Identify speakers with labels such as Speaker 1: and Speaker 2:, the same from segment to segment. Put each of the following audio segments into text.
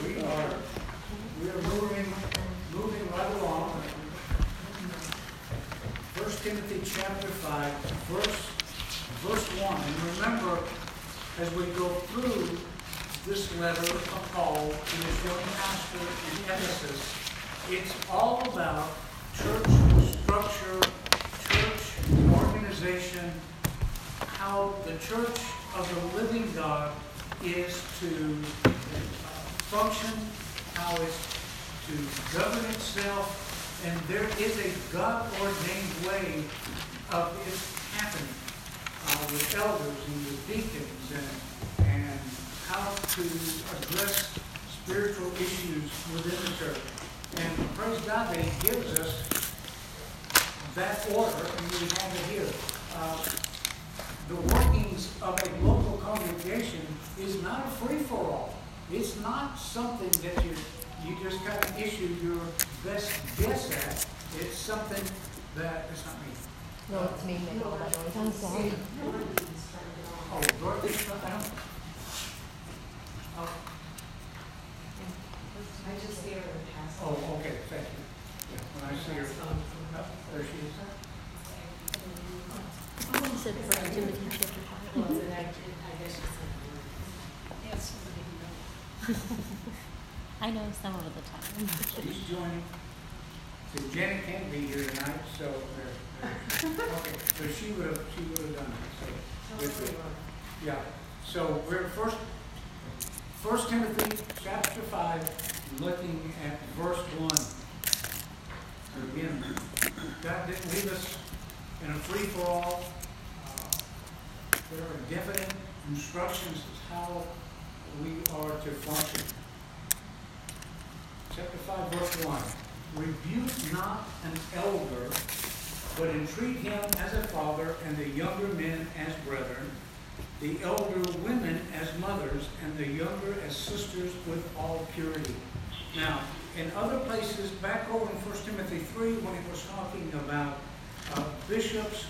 Speaker 1: We are, we are moving, moving right along. First Timothy chapter five, verse, verse one. And remember, as we go through this letter of Paul to his young pastor in Ephesus, it's all about church structure, church organization, how the church of the living God is to function, how it's to govern itself, and there is a God-ordained way of it happening uh, with elders and with deacons and, and how to address spiritual issues within the church. And praise God that He gives us that order, and we have it here. Uh, the workings of a local congregation is not a free-for-all. It's not something that you, you just kind of issue your best guess at. It's something that, it's not me.
Speaker 2: No, it's me, Nicole. I'm sorry.
Speaker 1: Oh, Dorothy, I don't. Oh,
Speaker 3: I just see her pass.
Speaker 1: Oh, okay, thank you. Yeah, When I see her, oh, there she is.
Speaker 2: I said First Timothy chapter
Speaker 3: Well,
Speaker 2: five.
Speaker 3: then I did, I guess she said. Yes.
Speaker 2: I know some of the time.
Speaker 1: She's joining. So Janet can't be here tonight, so, there, there. okay, so she would have, she would have done it, so. good, good. Yeah, so we're first, First Timothy chapter five, looking at verse one. Again, God didn't leave us in a free-for-all. Uh, There are definite instructions as how we are to function. Chapter five, verse one. Rebuke not an elder, but entreat him as a father, and the younger men as brethren, the elder women as mothers, and the younger as sisters with all purity. Now, in other places, back over in 1 Timothy 3, when it was talking about uh, bishops,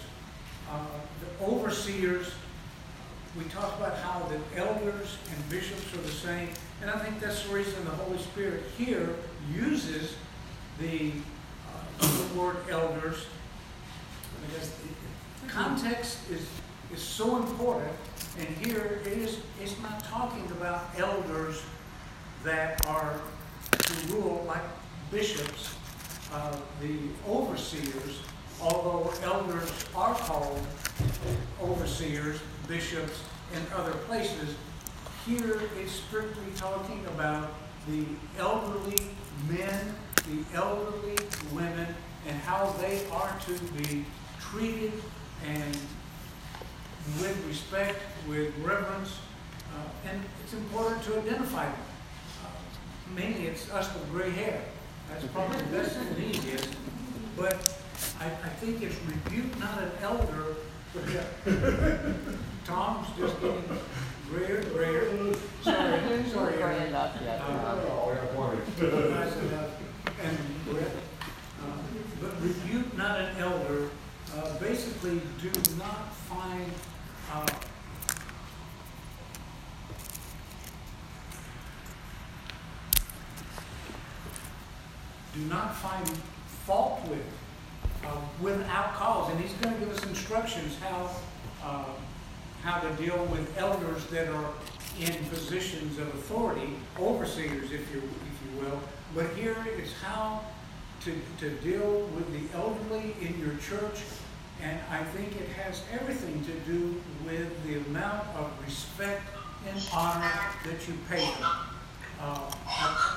Speaker 1: uh, the overseers, we talk about how the elders and bishops are the same, and I think that's the reason the Holy Spirit here uses the, uh, the word elders, because the context is, is so important, and here it is, it's not talking about elders that are to rule like bishops, uh, the overseers, although elders are called overseers, bishops in other places, here it's strictly talking about the elderly men, the elderly women, and how they are to be treated and with respect, with reverence, uh, and it's important to identify them. Uh, Mainly, it's us with gray hair. That's probably the best and easiest. But I, I think it's rebuke not an elder. Tom's just getting grayer, and grayer. Sorry, sorry. Aaron. Uh, Nice enough. And, uh, but rebuke not an elder, uh, basically do not find, uh, do not find fault with, uh, without cause. And he's gonna give us instructions how, uh, how to deal with elders that are in positions of authority, overseers, if you, if you will. But here is how to, to deal with the elderly in your church. And I think it has everything to do with the amount of respect and honor that you pay them. Uh, I,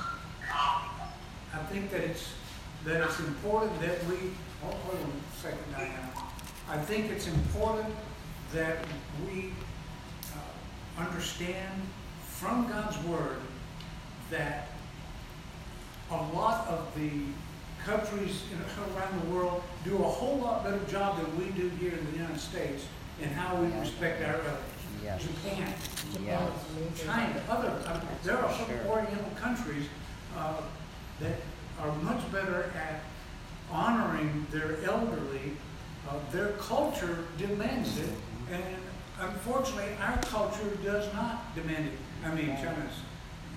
Speaker 1: I think that it's, that it's important that we, oh, hold on a second, Diana. I think it's important that we uh, understand from God's Word that a lot of the countries in, around the world do a whole lot better job than we do here in the United States in how we respect our elders.
Speaker 4: Yes.
Speaker 1: Japan,
Speaker 4: Yeah.
Speaker 1: China, other, uh, there are some
Speaker 4: Sure.
Speaker 1: Oriental countries uh, that are much better at honoring their elderly. Uh, Their culture demands it, and unfortunately, our culture does not demand it. I mean, China's,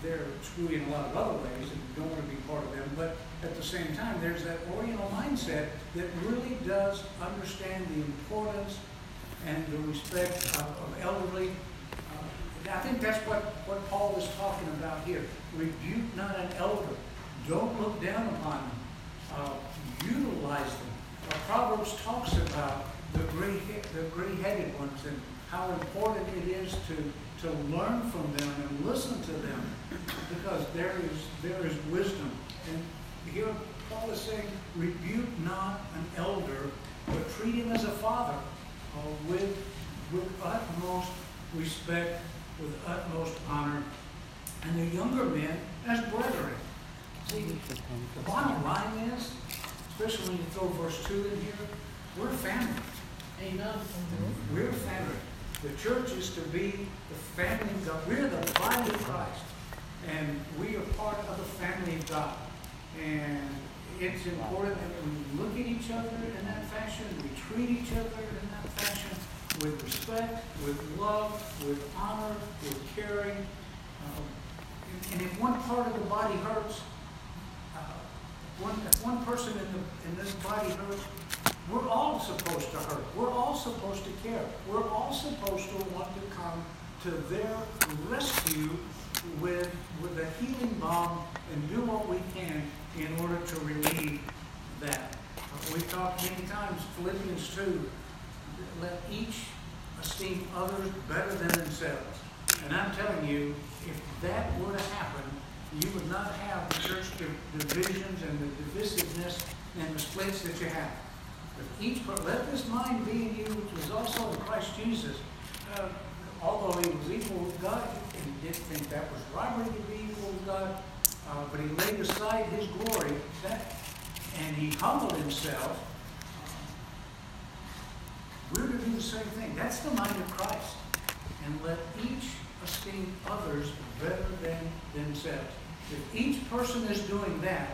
Speaker 1: they're screwy in a lot of other ways and don't want to be part of them, but at the same time, there's that Oriental mindset that really does understand the importance and the respect of, of elderly. Uh, I think that's what, what Paul is talking about here. Rebuke not an elder. Don't look down upon them. Uh, utilize them. Uh, Proverbs talks about the gray, the gray-headed ones and how important it is to, to learn from them and listen to them because there is, there is wisdom. And here Paul is saying, rebuke not an elder, but treat him as a father uh, with, with utmost respect, with utmost honor, and the younger men as brethren. See, the bottom line is, especially when you throw verse 2 in here, we're a family.
Speaker 3: Amen.
Speaker 1: We're a family. The church is to be the family of God. We're the body of Christ. And we are part of the family of God. And it's important that we look at each other in that fashion, we treat each other in that fashion, with respect, with love, with honor, with caring. Um, and if one part of the body hurts, one, if one person in, the, in this body hurts, we're all supposed to hurt. We're all supposed to care. We're all supposed to want to come to their rescue with, with a healing balm and do what we can in order to relieve that. We've talked many times, Philippians 2, let each esteem others better than themselves. And I'm telling you, if that were to happen, you would not have the church divisions and the divisiveness and the splits that you have. But each, let this mind be in you, which was also in Christ Jesus. Uh, although he was equal with God, and he didn't think that was robbery to be equal with God, uh, but he laid aside his glory, that, and he humbled himself. We're going to do the same thing. That's the mind of Christ. And let each esteem others better than themselves. If each person is doing that,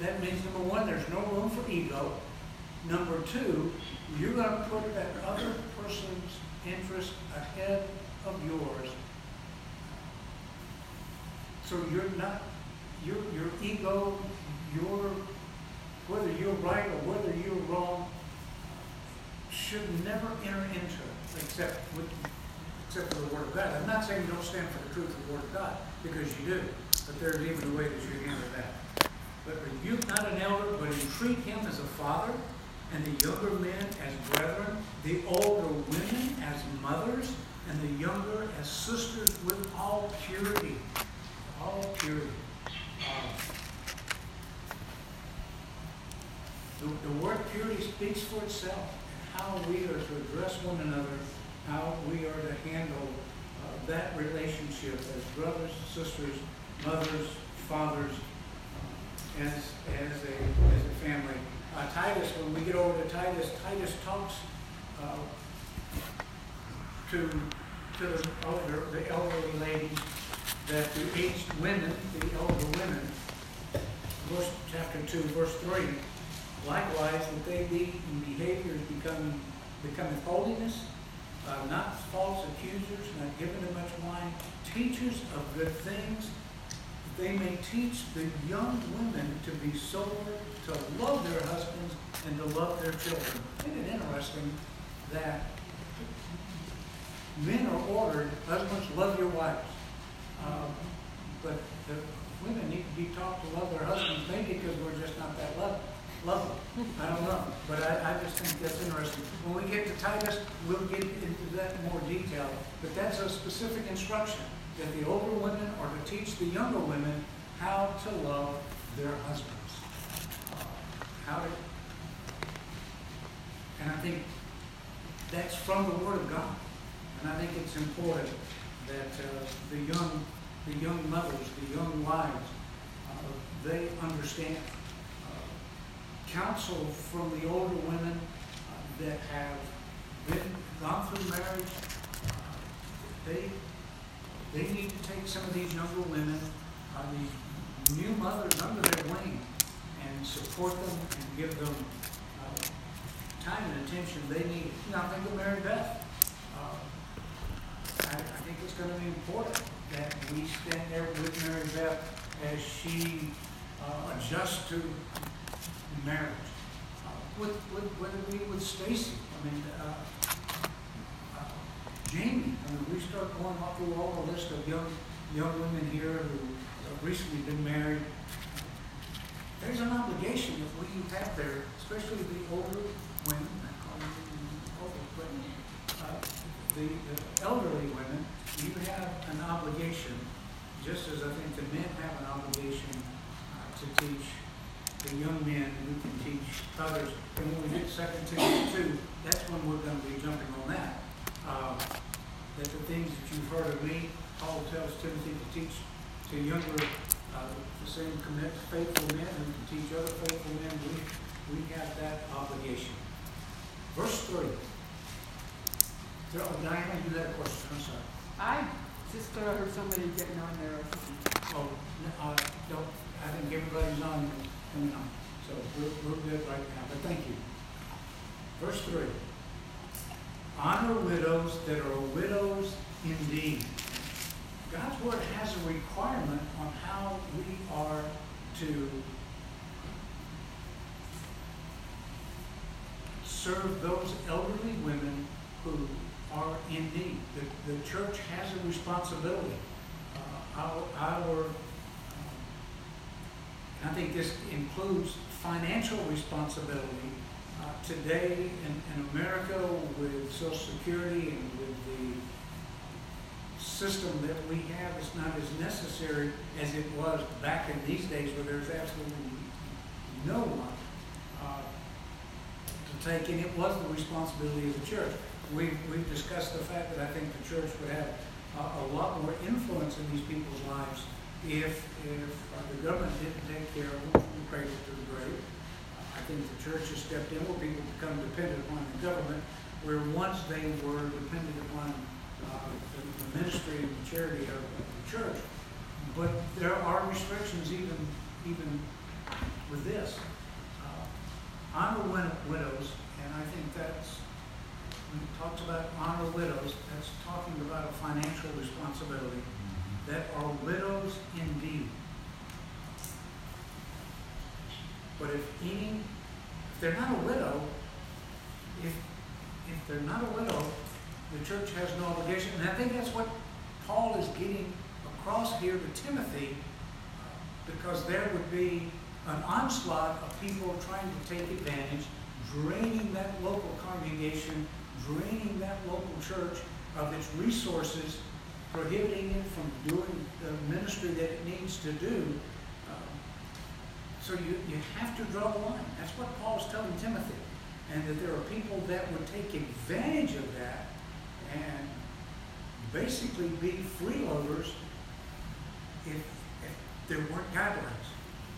Speaker 1: that means number one, there's no room for ego. Number two, you're going to put that other person's interest ahead of yours. So you're not, your, your ego, your, whether you're right or whether you're wrong, should never enter into it, except with, except for the Word of God. I'm not saying you don't stand for the truth of the Word of God, because you do, but there's even a way that you handle that. But rebuke not an elder, but entreat him as a father, and the younger men as brethren, the older women as mothers, and the younger as sisters with all purity. All purity. Uh, the, the word purity speaks for itself. and How we are to address one another, how we are to handle uh, that relationship as brothers, sisters, mothers, fathers, uh, as, as, a, as a family. Uh, Titus, when we get over to Titus, Titus talks uh, to, to the elder, the elderly ladies, that the aged women, the elder women, verse, chapter two, verse three, likewise, that they be in behaviors becoming, becoming holiness, uh, not false accusers, not given to much wine, teachers of good things, they may teach the young women to be sober, to love their husbands, and to love their children. Isn't it interesting that men are ordered, husbands, love your wives. Um, but the women need to be taught to love their husbands, maybe because we're just not that love, lovely. I don't know, but I, I just think that's interesting. When we get to Titus, we'll get into that in more detail, but that's a specific instruction, that the older women are to teach the younger women how to love their husbands. How to, and I think that's from the Word of God. And I think it's important that uh, the young, the young mothers, the young wives, uh, they understand counsel from the older women uh, that have been, gone through marriage. uh, They, they need to take some of these younger women, uh, these new mothers under their wing and support them and give them uh, time and attention they need. Know, think of Mary Beth. Uh, I, I think it's gonna be important that we stand there with Mary Beth as she, uh, adjusts to marriage. Uh, With, with, whether be with Stacy, I mean, uh, uh, Jamie, I mean, we start going off through all the list of young, young women here who have recently been married. There's an obligation that we have there, especially the older women, uh, the, the elderly women, you have an obligation, just as I think the men have an obligation, uh, to teach the young men who can teach others. And when we get second Timothy two, that's when we're gonna be jumping on that. Uh, that the things that you've heard of me, Paul tells Timothy to teach to younger, uh, the same commit faithful men who can teach other faithful men. We, we have that obligation. Verse three. There- Oh, Diana, you had a question, I'm sorry.
Speaker 4: I just thought I heard somebody getting on there.
Speaker 1: Oh, n- uh, don't, I think everybody's on, coming so we're, we're good right now, but thank you. Verse three. Honor widows that are widows indeed. God's word has a requirement on how we are to serve those elderly women who are in need. The, the church has a responsibility. Uh, our, our, I think this includes financial responsibility. Uh, today in, in America with Social Security and with the system that we have, it's not as necessary as it was back in these days where there's absolutely no one uh, to take, and it was the responsibility of the church. We've, we've discussed the fact that I think the church would have a, a lot more influence in these people's lives if, if uh, the government didn't take care of them from cradle to the grave. I think the church has stepped in where people become dependent upon the government, where once they were dependent upon uh, the, the ministry and the charity of, of the church. But there are restrictions even, even with this. Uh, honor wid- widows, and I think that's, when it talks about honor widows, that's talking about a financial responsibility that are widows indeed. But if any, if they're not a widow, if, if they're not a widow, the church has no obligation, and I think that's what Paul is getting across here to Timothy, because there would be an onslaught of people trying to take advantage, draining that local congregation, draining that local church of its resources, prohibiting it from doing the ministry that it needs to do. Um, So you, you have to draw the line. That's what Paul's telling Timothy. And that there are people that would take advantage of that and basically be freeloaders if, if there weren't guidelines.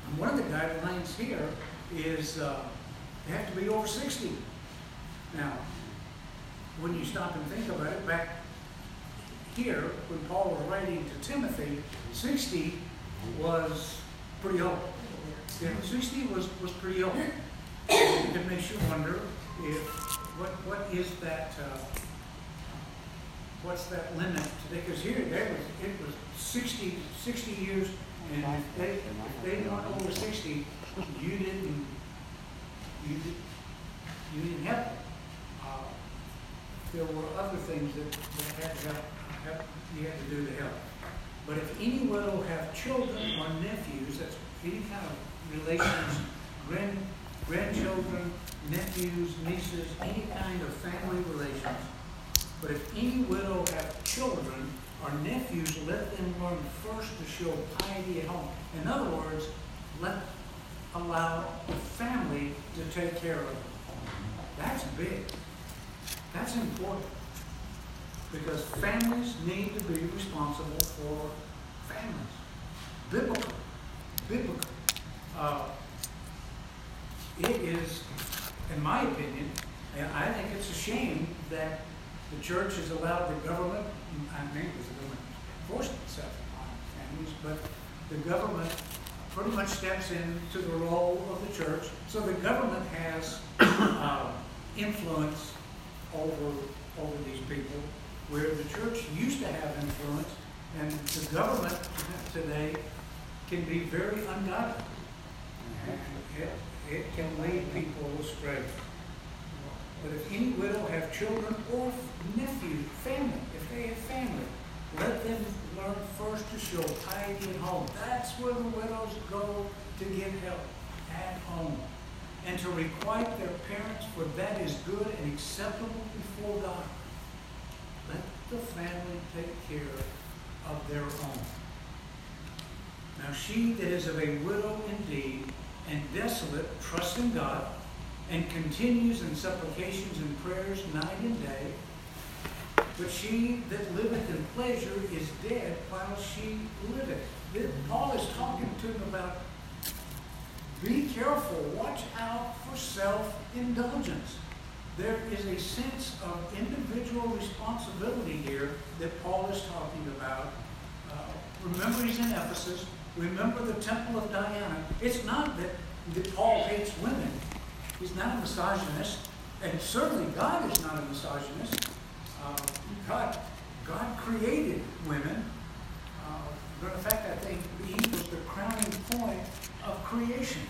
Speaker 1: And one of the guidelines here is uh, you have to be over 60. Now, when you stop and think about it, back here, when Paul was writing to Timothy, 60 was pretty old. Yeah, 60 was, was pretty old. It makes you wonder if, what, what is that, uh, what's that limit? today? Because here, there was, it was 60, 60 years, and if they, if they weren't over 60, you didn't, you did, you didn't help them. Uh, There were other things that, that had to help, you have to do to help. But if any widow have children or nephews, that's any kind of relations, grand, grandchildren, nephews, nieces, any kind of family relations. But if any widow have children or nephews, let them learn first to show piety at home. In other words, let, allow the family to take care of them. That's big. That's important. Because families need to be responsible for families. Biblical. Biblical. Uh, it is, in my opinion, and I think it's a shame that the church has allowed the government, I mean, because the government forced itself on families, but the government pretty much steps into the role of the church. So the government has uh, influence over, over these people. Where the church used to have influence, and the government today can be very ungodly. It, it can lead people astray. But if any widow have children or nephew, family, if they have family, let them learn first to show piety at home. That's where the widows go to get help, at home. And to requite their parents, for that is good and acceptable before God. Let the family take care of their own. Now she that is of a widow indeed, and desolate, trusts in God, and continues in supplications and prayers night and day. But she that liveth in pleasure is dead while she liveth. Paul is talking to him about be careful, watch out for self-indulgence. There is a sense of individual responsibility here that Paul is talking about. Uh, remember, he's in Ephesus. Remember the temple of Diana. It's not that, that Paul hates women. He's not a misogynist. And certainly God is not a misogynist. Uh, God, God created women. Uh, but in fact, I think Eve was the crowning point of creation.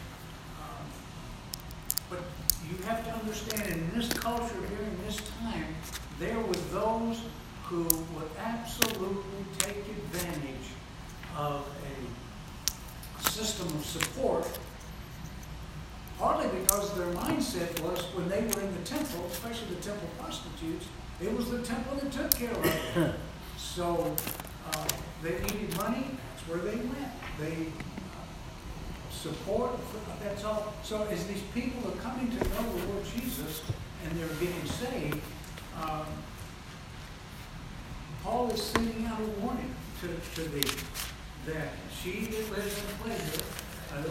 Speaker 1: You have to understand, in this culture during this time, there were those who would absolutely take advantage of a system of support, partly because their mindset was when they were in the temple, especially the temple prostitutes, it was the temple that took care of them. So uh, they needed money, that's where they went. They support, that's all. So as these people are coming to know the Lord Jesus and they're getting saved, um, Paul is sending out a warning to, to thee that she that lives in pleasure, uh,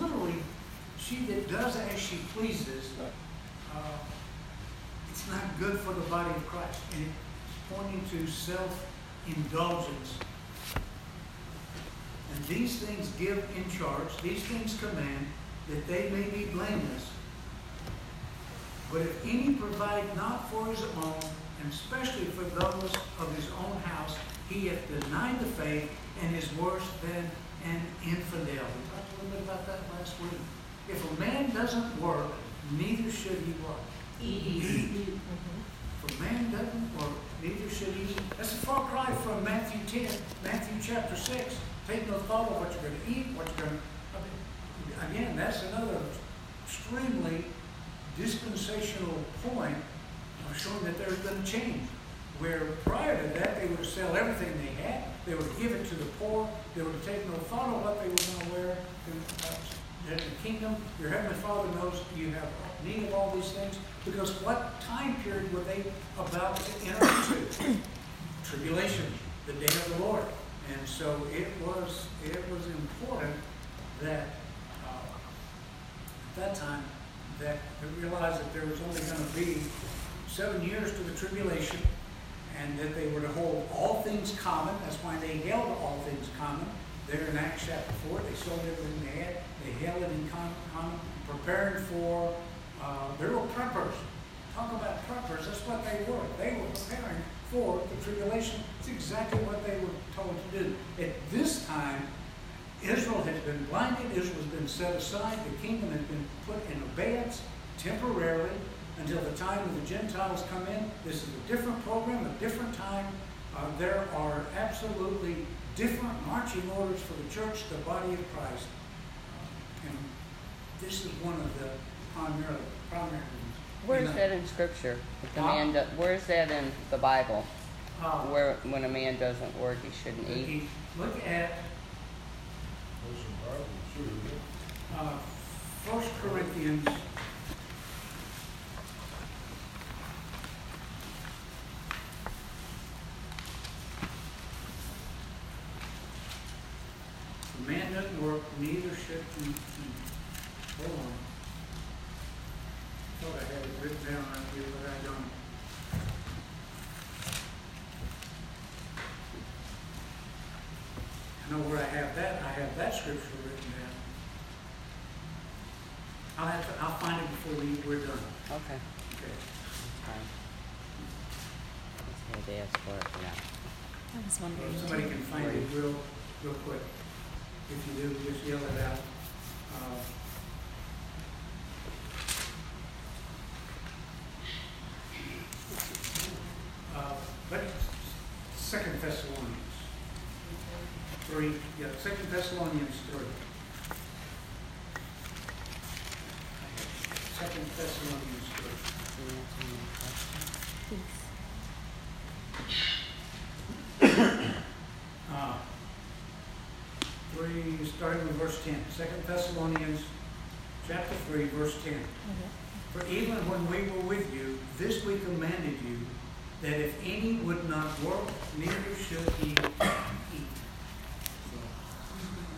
Speaker 1: literally, she that does as she pleases, uh, it's not good for the body of Christ. And it's pointing to self-indulgence. And these things give in charge, these things command, that they may be blameless. But if any provide not for his own, and especially for those of his own house, he hath denied the faith and is worse than an infidel. We talked a little bit about that last week. If a man doesn't work, neither should he what?
Speaker 3: Eat.
Speaker 1: If a man doesn't work, That's a far cry from Matthew 10, Matthew chapter 6. Take no thought of what you're going to eat, what you're going to. Again, that's another extremely dispensational point of showing that there's been a change. Where prior to that, they would sell everything they had, they would give it to the poor, they would take no thought of what they were going to wear. Uh, In the kingdom, your heavenly Father knows you have need of all these things, because what time period were they about to enter into? Tribulation, the day of the Lord. And so it was, it was important that, uh, at that time, that they realized that there was only gonna be seven years to the tribulation, and that they were to hold all things common, that's why they held all things common. There in Acts chapter four, they sold everything they had, they held it in common, preparing for, uh, they were preppers. Talk about preppers, that's what they were, they were preparing for the tribulation, it's exactly what they were told to do. At this time, Israel has been blinded, Israel has been set aside, the kingdom has been put in abeyance temporarily until the time when the Gentiles come in. This is a different program, a different time. Uh, there are absolutely different marching orders for the church, the body of Christ. And this is one of the primary, primary ones.
Speaker 5: Where's that in scripture? If a
Speaker 1: Huh?
Speaker 5: man, do- where's that in the Bible?
Speaker 1: uh,
Speaker 5: Where, when a man doesn't work, he shouldn't eat?
Speaker 1: he- Look at uh, First Corinthians The man doesn't work, neither should he eat. Hold on. Thought I had it written down right here, but I don't. I know where I have that, I have that scripture written down. I'll have to, I'll find it before we, we're done.
Speaker 5: Okay.
Speaker 1: Okay.
Speaker 5: that's fine. need to ask for it or not?
Speaker 2: I was wondering.
Speaker 1: somebody can find it real, real quick. If you do, just yell it out. Uh, Uh, but Second Thessalonians, three, yeah, Second Thessalonians three. Second Thessalonians three.
Speaker 5: Can you answer my question?
Speaker 2: Please.
Speaker 1: Uh, Three, starting with verse ten. Second Thessalonians, chapter three, verse ten.
Speaker 2: Okay.
Speaker 1: For even when we were with you, this we commanded you, that if any would not work, neither should he eat. So,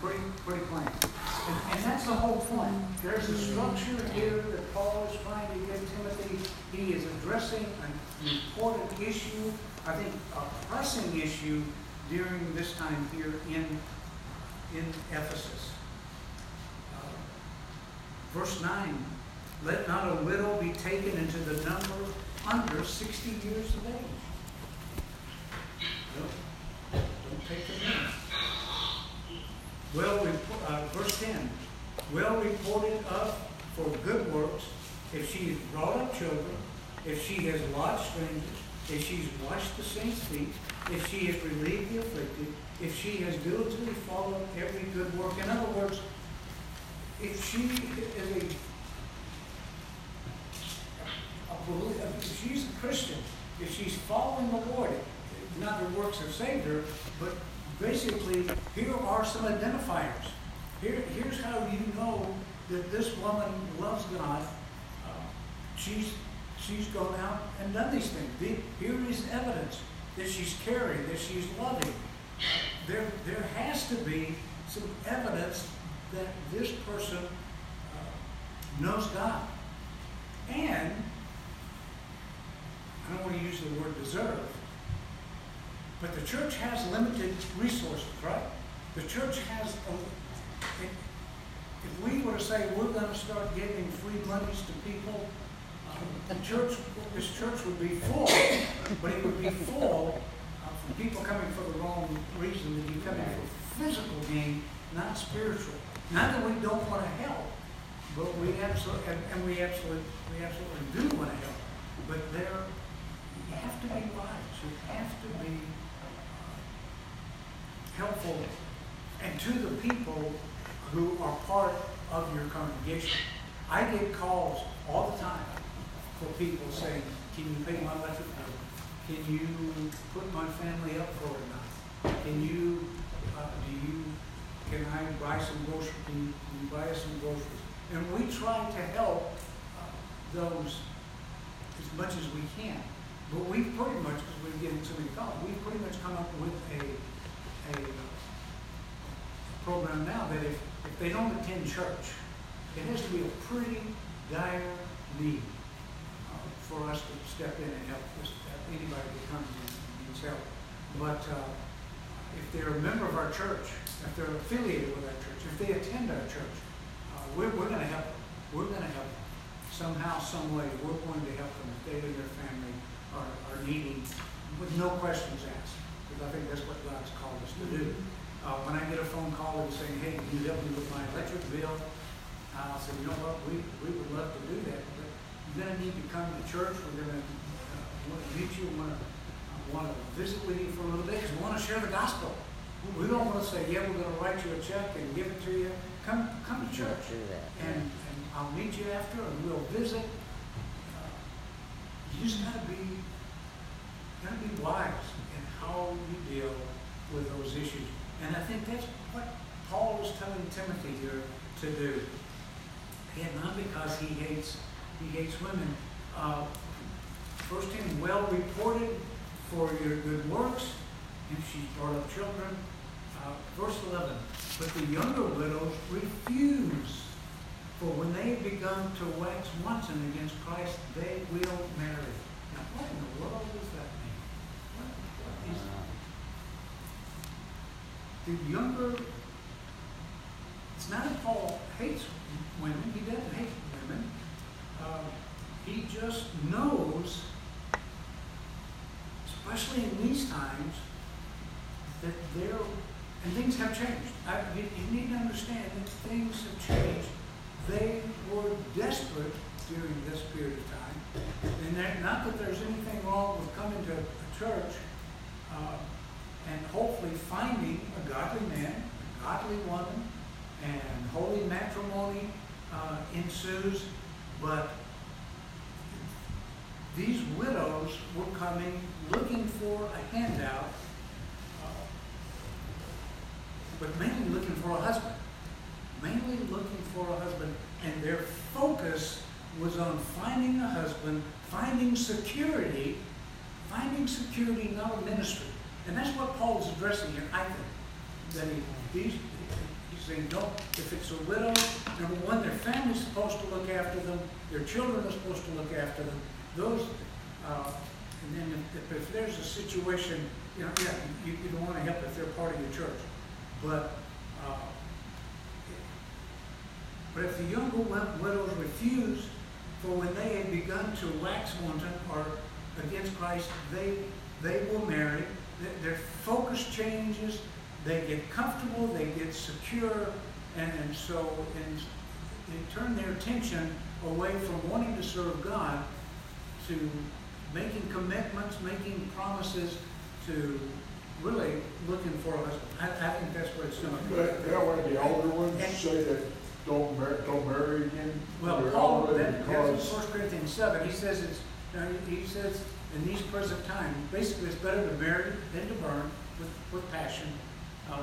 Speaker 1: Pretty, pretty plain. And, and that's the whole point. There's a structure here that Paul is trying to give Timothy. He is addressing an important issue, I think a pressing issue during this time here in, in Ephesus. Verse nine, let not a widow be taken into the number under sixty years of age. Don't, don't take them in. Well, uh, verse ten, well reported of for good works, if she has brought up children, if she has lodged strangers, if she's washed the saints' feet, if she has relieved the afflicted, if she has diligently followed every good work. In other words, if she is a a if she's a Christian, if she's following the Lord, not her works have saved her, but basically, here are some identifiers. Here, here's how you know that this woman loves God. Uh, She's, she's gone out and done these things. The- Here is evidence that she's caring, that she's loving. There, there has to be some evidence that this person uh, knows God. And, I don't want to use the word deserve, but the church has limited resources, right? The church has, a- if we were to say we're going to start giving free monies to people, um, the church, this church would be full, but it would be full uh, from people coming for the wrong reason, they'd be coming for physical gain, not spiritual. Not that we don't want to help, but we absolutely, and, and we absolutely, we absolutely do want to help. But there, you have to be wise, you have to be uh, helpful, and to the people who are part of your congregation. I get calls all the time for people saying, can you pay my electric bill? Can you put my family up for a night? Can you, uh, do you, can I buy some groceries? Can you, buy us some groceries? And we try to help uh, those as much as we can. But we've pretty much, because we're getting so many calls, we've pretty much come up with a, a program now that if, if they don't attend church, it has to be a pretty dire need uh, for us to step in and help this, uh, anybody that comes in and needs help. But uh, if they're a member of our church, if they're affiliated with our church, if they attend our church, uh, we're, we're going to help them. We're going to help them somehow, some way. We're going to help them if they and their family are, are needing, with no questions asked. Because I think that's what God's called us to do. Uh, when I get a phone call and saying, hey, can you help me with my electric bill? I'll say, you know what, we, we would love to do that, but you're gonna need to come to church, we're gonna, uh, wanna meet you, wanna, uh, wanna visit with you for a little bit, because we wanna share the gospel. We- don't wanna say, yeah, we're gonna write you a check and give it to you, come, come to church. And, and I'll meet you after, and we'll visit. Uh, You just gotta be, gotta be wise in how you deal with those issues. And I think that's what Paul was telling Timothy here to do. And not because he hates, he hates women. Uh, First thing, well reported for your good works, and she's brought up children. Uh, Verse eleven, but the younger widows refuse, for when they have begun to wax wanton against Christ, they will marry. Now, what in the world does that mean? What, what is
Speaker 5: Uh,
Speaker 1: the younger, it's not that Paul hates women, he doesn't hate women. Uh, he just knows, especially in these times, that they're, and things have changed. I, you, need to understand that things have changed. They were desperate during this period of time. And not that there's anything wrong with coming to a church, uh, and hopefully finding a godly man, a godly woman, and holy matrimony uh, ensues, but these widows were coming looking for a handout, but mainly looking for a husband. Mainly looking for a husband, and their focus was on finding a husband, finding security, finding security, not a ministry. And that's what Paul is addressing here, I think. That he, he's saying, don't, if it's a widow, number one, their family's supposed to look after them, their children are supposed to look after them. Those, uh, and then if, if there's a situation, you know, yeah, you, you don't want to help if they're part of your church. But, uh, but if the younger wi- widows refused, for when they had begun to wax wanton or against Christ, they, they will marry. Their focus changes, they get comfortable, they get secure, and, and so and they turn their attention away from wanting to serve God to making commitments, making promises, to really looking for a husband. I, I think that's what it's doing.
Speaker 6: But that way the older ones say that don't mar, don't marry again.
Speaker 1: Well, Paul,
Speaker 6: elderly
Speaker 1: that, that's in
Speaker 6: because-
Speaker 1: First Corinthians seven, he says it's, he says, in these present times, basically it's better to marry than to burn with, with passion. Uh,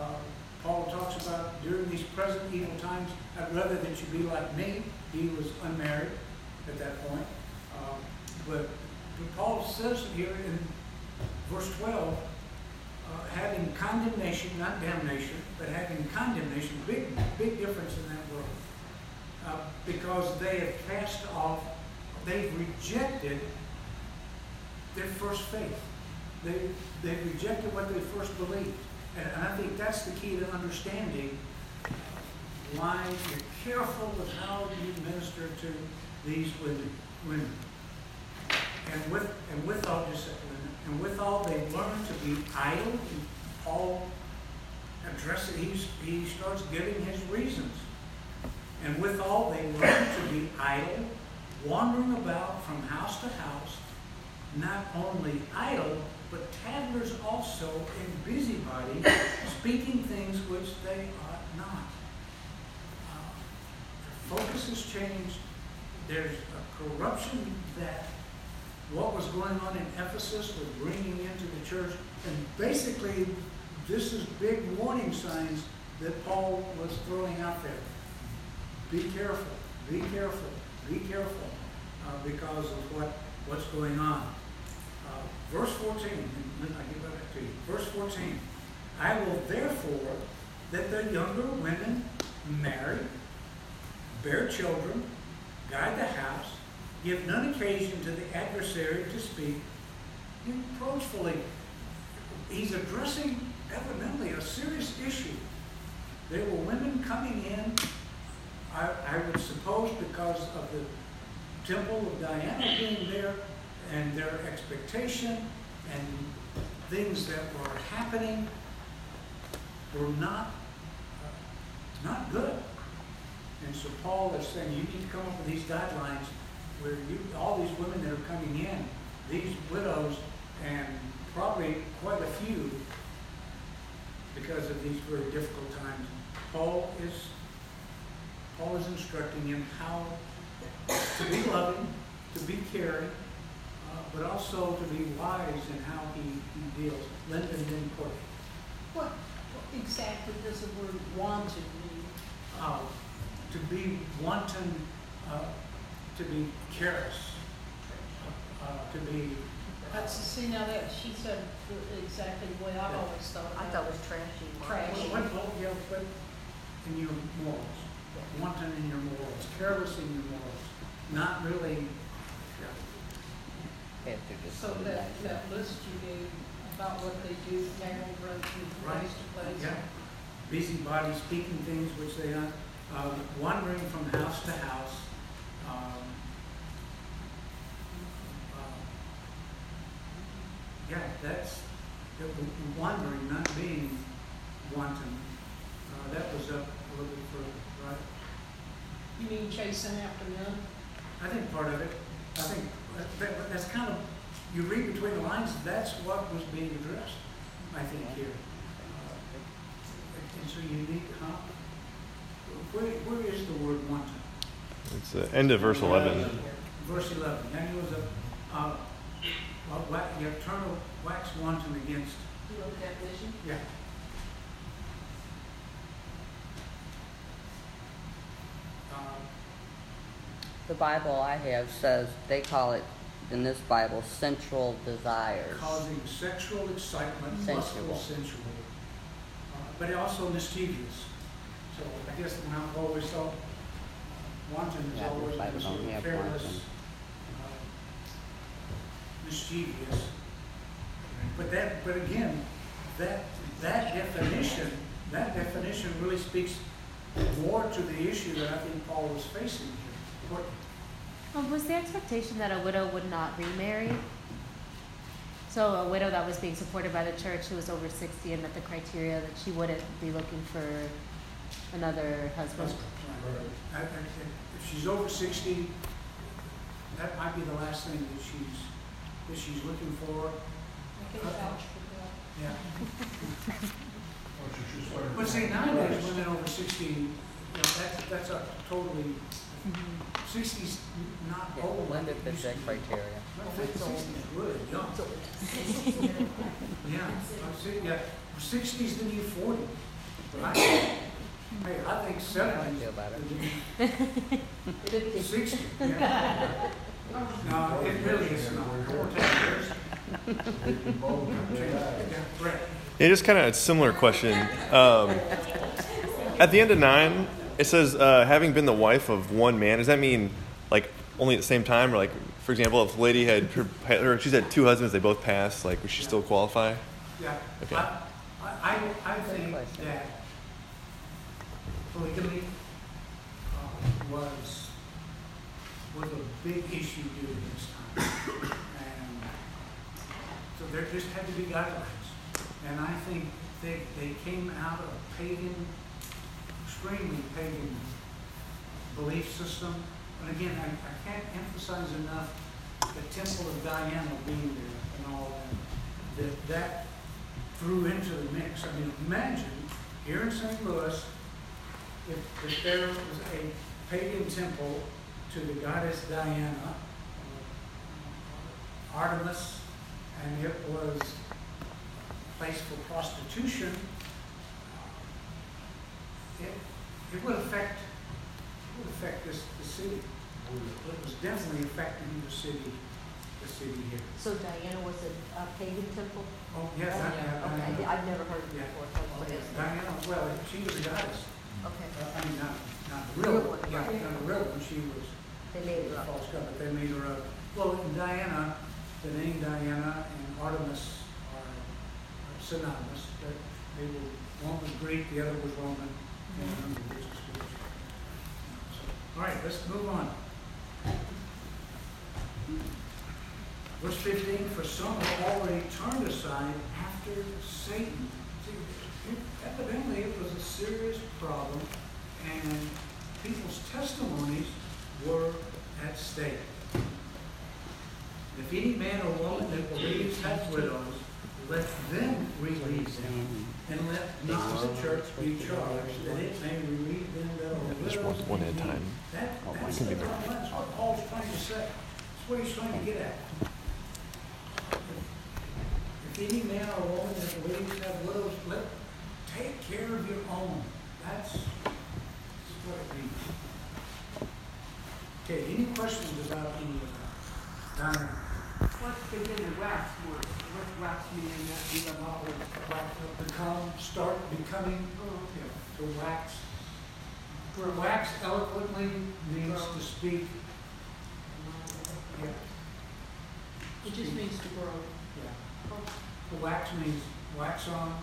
Speaker 1: uh, Paul talks about during these present evil times, I'd rather that you be like me, he was unmarried at that point. Uh, But, but Paul says here in verse twelve, uh, having condemnation, not damnation, but having condemnation, big, big difference in that word uh, because they have cast off, they've rejected their first faith. They, they've rejected what they first believed. And, and I think that's the key to understanding why you're careful with how you minister to these women. women. And with, and with all and with all they learn to be idle, and Paul addresses, he's, he starts giving his reasons. And withal, they learn to be idle, wandering about from house to house, not only idle, but tattlers also and busybody, speaking things which they ought not. Uh, their focus has changed. There's a corruption that what was going on in Ephesus was bringing into the church. And basically, this is big warning signs that Paul was throwing out there. Be careful, be careful, be careful, uh, because of what, what's going on. Uh, verse 14, and I give that to you. Verse 14, I will therefore that the younger women marry, bear children, guide the house, give none occasion to the adversary to speak reproachfully. He's addressing evidently a serious issue. There were women coming in I, I would suppose because of the temple of Diana being there and their expectation and things that were happening were not, uh, not good. And so Paul is saying you need to come up with these guidelines where you, all these women that are coming in, these widows and probably quite a few because of these very difficult times. Paul is Paul is instructing him how to be loving, to be caring, uh, but also to be wise in how he, he deals. Didn't put it.
Speaker 7: What what exactly does the word wanton mean?
Speaker 1: Uh, to be wanton, uh, to be careless, uh, to be,
Speaker 7: That's, the see, now that, she said exactly the way I've always thought
Speaker 3: I thought
Speaker 7: it.
Speaker 3: it was trashy.
Speaker 7: Trashy.
Speaker 1: what, what, yeah, but in your morals, wanton in your morals, careless in your morals, not really, yeah.
Speaker 5: If
Speaker 7: So that, that list you gave about what they do, narrow run from
Speaker 1: Right.
Speaker 7: place to place.
Speaker 1: Yeah, busybody speaking things which they aren't, uh, wandering from house to house. Um, uh, Yeah, that's, the wandering, not being wanton. Uh, that was up a little bit further, right?
Speaker 7: You mean chasing after men?
Speaker 1: I think part of it, I think, that- that, that's kind of, you read between the lines, that's what was being addressed, I think, here. Uh, And so you need, huh? Where, where is the word wanton?
Speaker 8: It's the end of verse 11.
Speaker 1: Verse eleven, then he was a, uh, uh, wa- you have turn a wax wanton against,
Speaker 3: You wrote the definition?
Speaker 1: yeah. Uh,
Speaker 5: The Bible I have says, they call it, in this Bible, sensual desires.
Speaker 1: causing sexual excitement,
Speaker 5: Sensual.
Speaker 1: lustful, sensual, uh, but also mischievous. So I guess when I've always thought wanton is
Speaker 5: Yeah,
Speaker 1: always
Speaker 5: the
Speaker 1: sort
Speaker 5: don't
Speaker 1: of
Speaker 5: have
Speaker 1: careless, uh, mischievous. But that, but again, that, that definition, that definition really speaks more to the issue that I think Paul was facing here. What-
Speaker 2: Um, was the expectation that a widow would not remarry? So a widow that was being supported by the church who was over sixty and met the criteria that she wouldn't be looking for another husband?
Speaker 1: I- I- If she's over sixty, that might be the last thing that she's, that she's looking for.
Speaker 7: I can vouch for that.
Speaker 1: Yeah.
Speaker 6: Or should you start-
Speaker 1: But see, nowadays, women over sixty, you know, that's, that's a totally, mm-hmm. sixty's not
Speaker 5: Yeah,
Speaker 1: old. like
Speaker 5: Linda
Speaker 1: it
Speaker 5: fits
Speaker 1: used
Speaker 5: that criteria.
Speaker 1: No, sixty's really young. Yeah, I'm si- yeah, sixty's the new forty. Right? Hey, I think
Speaker 5: How I
Speaker 1: seventy's
Speaker 5: feel about it.
Speaker 1: sixty. yeah. No, it really is not. Four years.
Speaker 6: They can both do that.
Speaker 1: Yeah,
Speaker 8: just kind of a similar question. Um, at the end of nine, it says, uh, having been the wife of one man, does that mean like only at the same time? Or like, for example, if a lady had, her, had her, she's had two husbands, they both passed, like, would she still qualify?
Speaker 1: Yeah,
Speaker 8: Okay.
Speaker 1: I, I, I think
Speaker 5: question.
Speaker 1: that polygamy uh, was, was a big issue during this time. And so there just had to be guidelines. And I think they, they came out of pagan, extremely pagan belief system. And again, I, I can't emphasize enough the temple of Diana being there and all that. That that threw into the mix. I mean, imagine here in St. Louis, if, if there was a pagan temple to the goddess Diana, uh, Artemis, and it was a place for prostitution, it, it would affect, it would affect this, the city. It was definitely affecting the city, the city here.
Speaker 3: So Diana was a a pagan temple?
Speaker 1: Oh, yes, I, yeah,
Speaker 3: Okay,
Speaker 1: Diana.
Speaker 3: I've never heard of it
Speaker 1: Yeah.
Speaker 3: before, so is it?
Speaker 1: Diana, well, she was a goddess.
Speaker 3: Okay.
Speaker 1: I mean, not, not the
Speaker 3: Real
Speaker 1: real,
Speaker 3: one,
Speaker 1: yeah,
Speaker 3: right.
Speaker 1: not the real one, she was
Speaker 3: They made it
Speaker 1: a
Speaker 3: up.
Speaker 1: false god, but they made her a, well, Diana, the name Diana and Artemis are are synonymous, that they were, one was Greek, the other was Roman, and mm-hmm. one was Greek. So, All right, let's move on. Verse fifteen, for some have already turned aside after Satan. Evidently, it was a serious problem, and people's testimonies were at stake. If any man or woman that believes hath widows, let them release them, and let not the church be charged, that it may relieve them that are widows.
Speaker 8: Just one, one at a time.
Speaker 1: That,
Speaker 8: Oh,
Speaker 1: that's, the- that's what Paul's trying to say. That's what he's trying to get at. If any man or woman that believes have widows, let, take care of your own. That's, that's what it means. Okay, any questions about any of that? Donna?
Speaker 4: What's the beginning wax word? What's wax meaning that we have always wax up?
Speaker 1: Become, start becoming,
Speaker 4: Oh, okay.
Speaker 1: to wax. To wax eloquently means to speak. Uh-huh. Yeah,
Speaker 7: It just means to grow.
Speaker 1: yeah. To wax means wax on.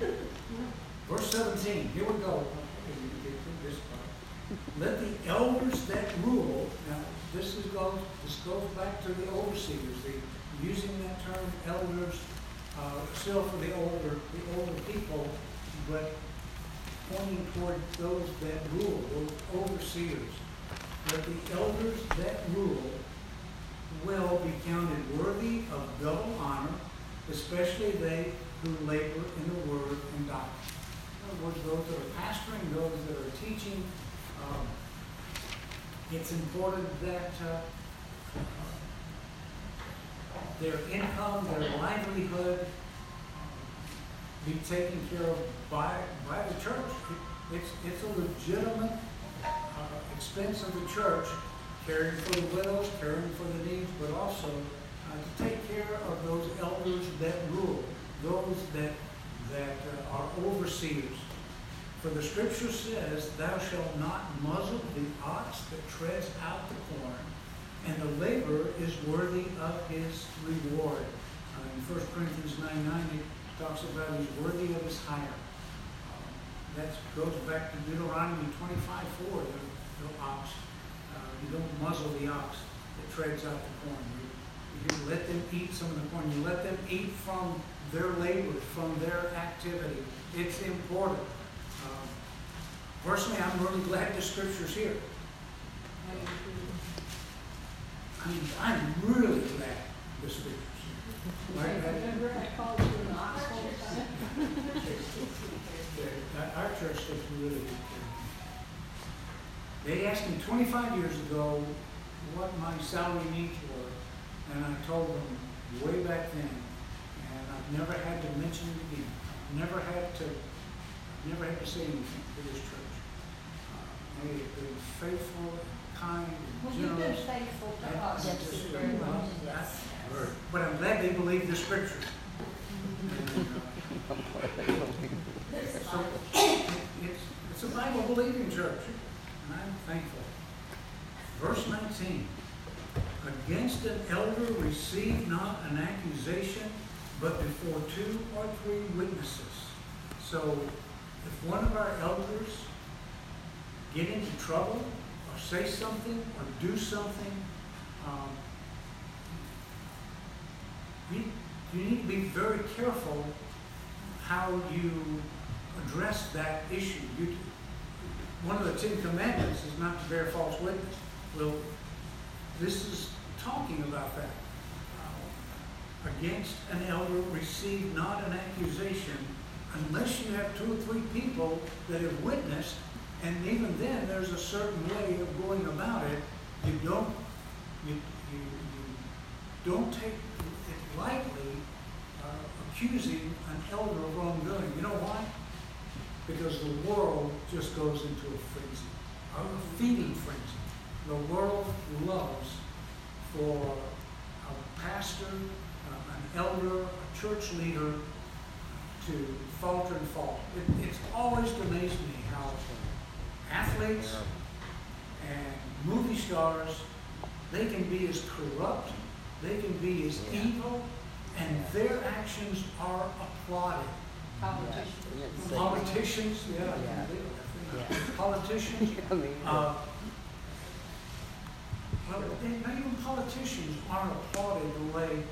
Speaker 1: Verse seventeen, here we go. Let the elders that rule, now, this is goes, this goes back to the overseers, the, using that term elders, uh, still for the older, the older people, but pointing toward those that rule, those overseers. Let the elders that rule will be counted worthy of double honor, especially they who labor in the word and doctrine. In other words, those that are pastoring, those that are teaching, um, it's important that uh, their income, their livelihood uh, be taken care of by, by the church. It- It's, it's a legitimate uh, expense of the church, caring for the widows, caring for the needs, but also uh, to take care of those elders that rule, those that, that uh, For the scripture says, Thou shalt not muzzle the ox that treads out the corn, and the laborer is worthy of his reward. Uh, in 1 Corinthians 9 9, it talks about he's worthy of his hire. Um, That goes back to Deuteronomy 25 4, the, the ox. Uh, you don't muzzle the ox that treads out the corn. You, you let them eat some of the corn. You let them eat from their labor, from their activity. It's important. Um, Personally, I'm really glad the scripture's here. I mean, I'm really glad the scripture's here. Right?
Speaker 7: Remember I called you an ox all time?
Speaker 1: Our church takes really good care of me. They asked me twenty-five years ago what my salary needs were, and I told them way back then, never had to mention it again. Never had to, never had to say anything to this church. Uh, They been faithful, and kind,
Speaker 3: Well,
Speaker 1: and
Speaker 3: you've been faithful to
Speaker 1: That-
Speaker 3: us. Yes, very
Speaker 1: well.
Speaker 3: Yes.
Speaker 1: But I'm glad they believe the scripture. And, uh, So, it's, it's a Bible believing church, and I'm thankful. Verse nineteen, against an elder receive not an accusation, but before two or three witnesses. So, if one of our elders get into trouble, or say something, or do something, um, you, you need to be very careful how you address that issue. You, one of the Ten Commandments is not to bear false witness. Well, this is talking about that. Against an elder, receive not an accusation unless you have two or three people that have witnessed, and even then, there's a certain way of going about it. You don't, you, you, you don't take it lightly uh, accusing an elder of wrongdoing. You know why? Because the world just goes into a frenzy, a feeding frenzy. The world loves for a pastor, elder, a church leader to falter and fall. It, it's always amazed me how athletes and movie stars, they can be as corrupt, they can be as
Speaker 5: Yeah.
Speaker 1: evil, and their actions are applauded.
Speaker 7: Politician.
Speaker 1: Politicians, yeah, I
Speaker 5: Yeah.
Speaker 1: can believe it.
Speaker 5: Yeah.
Speaker 1: Politicians,
Speaker 5: I mean,
Speaker 1: uh, well, they- not even politicians aren't applauded the way,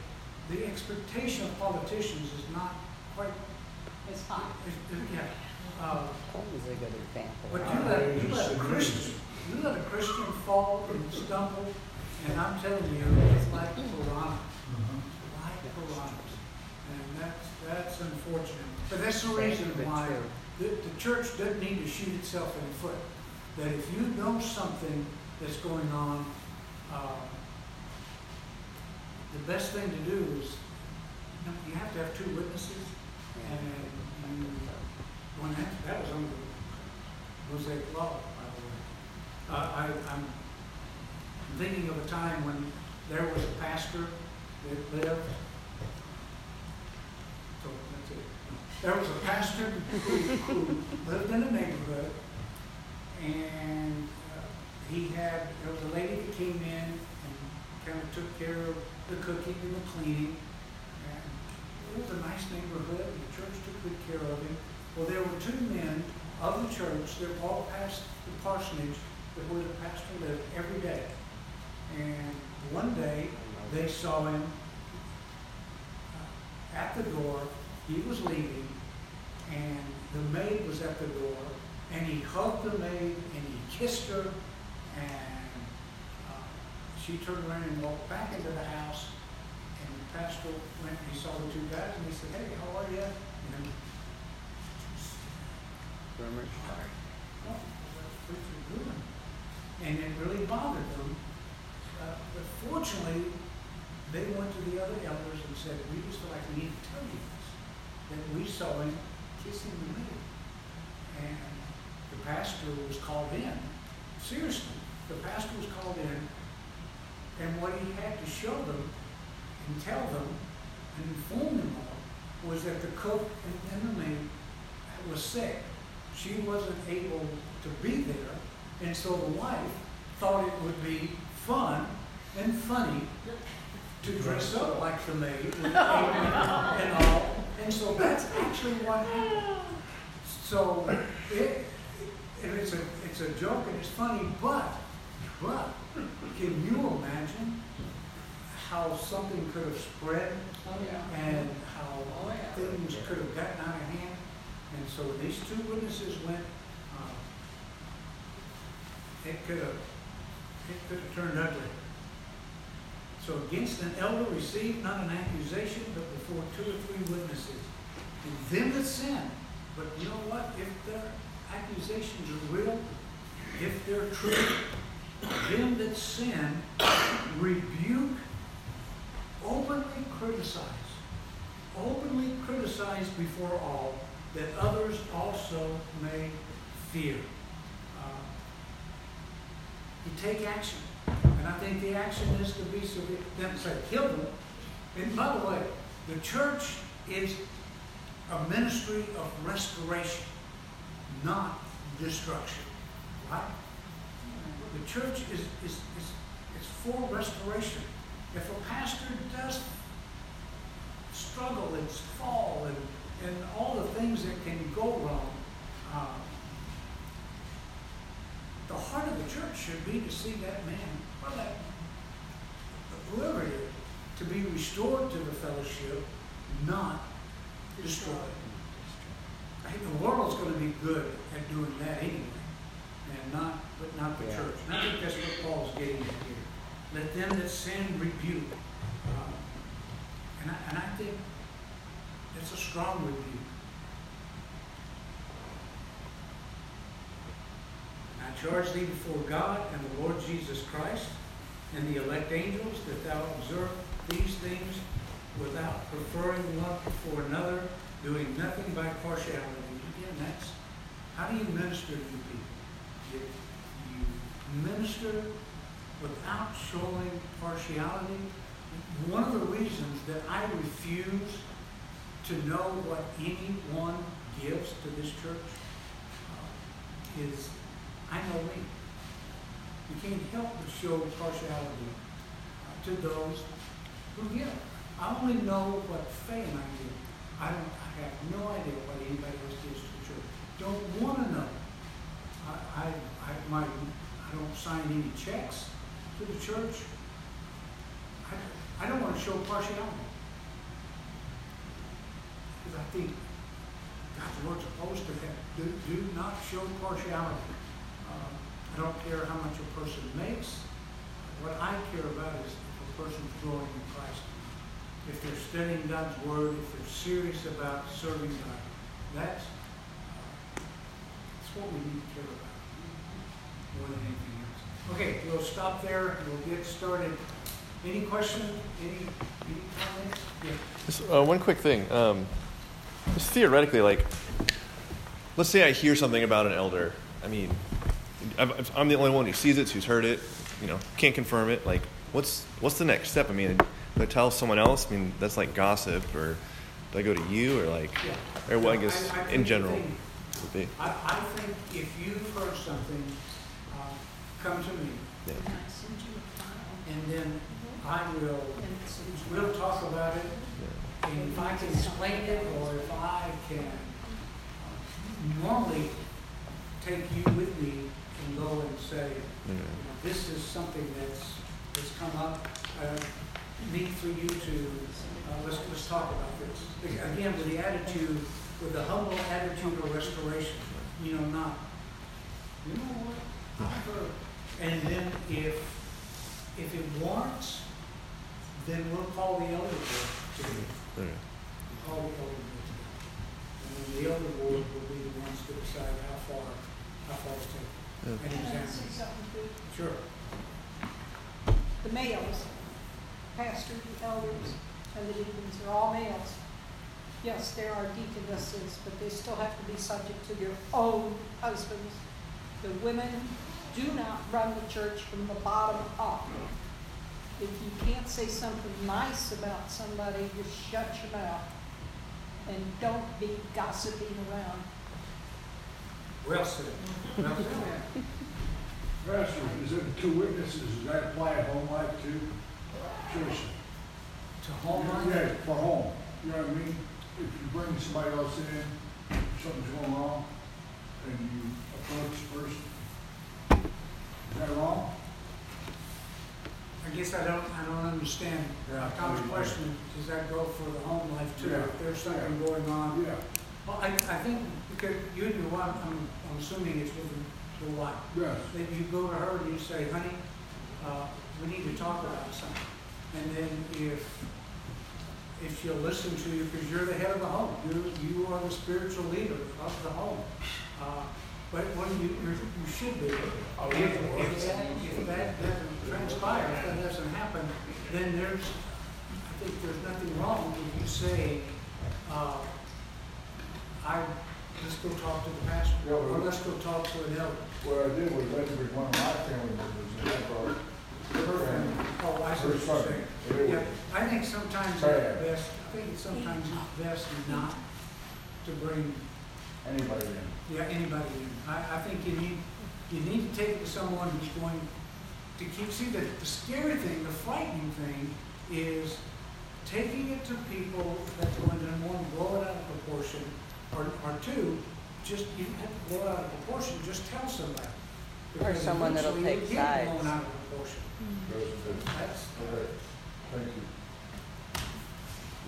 Speaker 1: the expectation of politicians is not quite,
Speaker 7: It's high.
Speaker 1: is- is- yeah. Uh,
Speaker 5: was a good example.
Speaker 1: But you let, you let a Christian, you let a Christian fall and stumble, and I'm telling you, it's like piranha, like piranhas. And that's, that's unfortunate. But that's the reason why the, the church doesn't need to shoot itself in the foot. That if you know something that's going on, uh, the best thing to do is, you have to have two witnesses, and you, when that, that was under the Mosaic law, by the way. Uh, I, I'm thinking of a time when there was a pastor that lived, so that's it. There was a pastor who, who lived in a neighborhood, and uh, he had, there was a lady that came in and kind of took care of the cooking and the cleaning. And it was a nice neighborhood, the church took good care of him. Well, there were two men of the church that walked past the parsonage that where the pastor lived every day. And one day, they saw him uh, at the door. He was leaving, and the maid was at the door, and he hugged the maid and he kissed her, and she turned around and walked back into the house. And the pastor went and he saw the two guys, and he said, "Hey, how are you?"
Speaker 5: Start.
Speaker 1: Oh, that's pretty good. And it really bothered them. Uh, but fortunately, they went to the other elders and said, we just feel like we need to tell you this, that we saw him kissing the maid. And the pastor was called in. Seriously, the pastor was called in, and what he had to show them and tell them and inform them of was that the cook and, maid was sick. She wasn't able to be there, and so the wife thought it would be fun and funny to dress up like the maid and all. And so that's actually what happened. So it, it's a it's a joke and it's funny, but but can you imagine how something could have spread
Speaker 7: Oh, yeah.
Speaker 1: and how
Speaker 7: Oh, yeah.
Speaker 1: things could have gotten out of hand? And so these two witnesses went. Uh, it could have it could have turned ugly. So against an elder received not an accusation, but before two or three witnesses. And them that sin. But you know what? If their accusations are real, if they're true, them that sin rebuke, openly criticize, openly criticize before all, that others also may fear. Uh, you take action. And I think the action is to be severe. Then say, kill them. And by the way, the church is a ministry of restoration, not destruction. Right? The church is, is, is, is for restoration. If a pastor does struggle and fall and, and all the things that can go wrong, uh, the heart of the church should be to see that man, or that whoever it is, to be restored to the fellowship, not destroyed. I think the world's going to be good at doing that anyway, and not, but not the
Speaker 5: Yeah.
Speaker 1: church. And I think that's what Paul's getting at here. Let them that sin rebuke. Uh, and I, and I think it's a strong rebuke. I charge thee before God and the Lord Jesus Christ and the elect angels that thou observe these things without preferring one before another, doing nothing by partiality. Again, that's how do you minister to people? Minister without showing partiality. One of the reasons that I refuse to know what anyone gives to this church uh, is I know me. You can't help but show partiality uh, to those who give. I only know what and I give. I don't. I have no idea what anybody else gives to the church. Don't want to know. I, I, I, my, don't sign any checks to the church. I, I don't want to show partiality. Because I think God's word's opposed to that. Do, do not show partiality. Uh, I don't care how much a person makes. What I care about is if a person's growing in Christ. If they're studying God's word, if they're serious about serving God. That's, uh, that's what we need to care about more than anything else. Okay, we'll stop there. We'll get started. Any question? Any, any comments? Yeah.
Speaker 8: Just, uh, one quick thing. Um, just theoretically, like, let's say I hear something about an elder. I mean, I'm, the only one who sees it, who's heard it. You know, can't confirm it. Like, what's what's the next step? I mean, do I tell someone else? I mean, that's like gossip, or do I go to you, or like,
Speaker 1: Yeah.
Speaker 8: or? I
Speaker 1: No,
Speaker 8: guess
Speaker 1: I- I
Speaker 8: in general
Speaker 1: thing-. I, I think if you've heard something, come to me,
Speaker 8: Yeah.
Speaker 7: Can I send you a file?
Speaker 1: and then I will, we'll talk about it,
Speaker 8: yeah.
Speaker 1: and if I can explain it, or if I can, uh, normally, take you with me and go and say,
Speaker 8: Yeah.
Speaker 1: this is something that's, that's come up, uh, need for you to, uh, let's, let's talk about this. Again, with the attitude, with the humble attitude of restoration, you know, not, you know what, I've heard. And then if, if it warrants, then we'll call the elder board to,
Speaker 8: Yeah.
Speaker 1: call the elder board to. And then the elder board will be the ones to decide how far, how far to take.
Speaker 8: Yeah.
Speaker 1: And
Speaker 7: Can I
Speaker 1: examine.
Speaker 7: say something too?
Speaker 1: Sure.
Speaker 7: The males, pastors, elders, and the deacons are all males. Yes, there are deaconesses, but they still have to be subject to their own husbands. The women do not run the church from the bottom up. If you can't say something nice about somebody, just shut your mouth. And don't be gossiping around.
Speaker 1: Well said. Well said.
Speaker 6: Pastor, is it two witnesses, does that apply at home life too? Seriously?
Speaker 1: To home life?
Speaker 6: Yeah, for home, you know what I mean? If you bring somebody else in, something's going wrong, and you approach the person, is that wrong?
Speaker 1: I guess I don't, I don't understand.
Speaker 6: Yeah.
Speaker 1: Tom's question, does that go for the home life too?
Speaker 6: Yeah.
Speaker 1: If there's something going on?
Speaker 6: Yeah,
Speaker 1: Well, I, I think, because you and your wife, I'm, I'm assuming it's with the, the wife.
Speaker 6: yes,
Speaker 1: That you go to her and you say, honey, uh, we need to talk about something. And then if, if she'll listen to you, because you're the head of the home, you, you are the spiritual leader of the home. Uh, But when you, you're, you should be.
Speaker 6: Oh,
Speaker 1: If, if that, if that doesn't transpire, if that doesn't happen, then there's, I think there's nothing wrong if you say, uh, I, let's go talk to the pastor,
Speaker 6: Yeah,
Speaker 1: or let's go talk to an elder.
Speaker 6: what I did was let me bring one of my family members in, I brought her family.
Speaker 1: Oh, I see
Speaker 6: Her
Speaker 1: what you're saying. Yeah, I think sometimes
Speaker 6: Sad.
Speaker 1: it's best, I think it's sometimes it's best not to bring,
Speaker 6: Anybody in.
Speaker 1: Yeah, anybody in. I, I think you need, you need to take it to someone who's going to keep, see, the, the scary thing, the frightening thing is taking it to people that go into, one, blow it out of proportion, or, or two, just, you don't have to blow it out of proportion, just tell somebody.
Speaker 5: Or
Speaker 1: Because
Speaker 5: someone that'll
Speaker 1: eventually
Speaker 5: take
Speaker 1: you'll get
Speaker 5: sides.
Speaker 1: blown out of proportion.
Speaker 6: Goes to,
Speaker 1: That's,
Speaker 6: okay, thank you.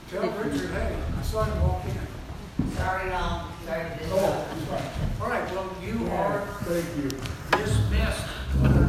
Speaker 1: Tell Richard, hey, I saw him walk in.
Speaker 3: Sorry, um, sorry to
Speaker 6: Oh, it's fine.
Speaker 1: All right, well, you are
Speaker 6: Thank you.
Speaker 1: dismissed.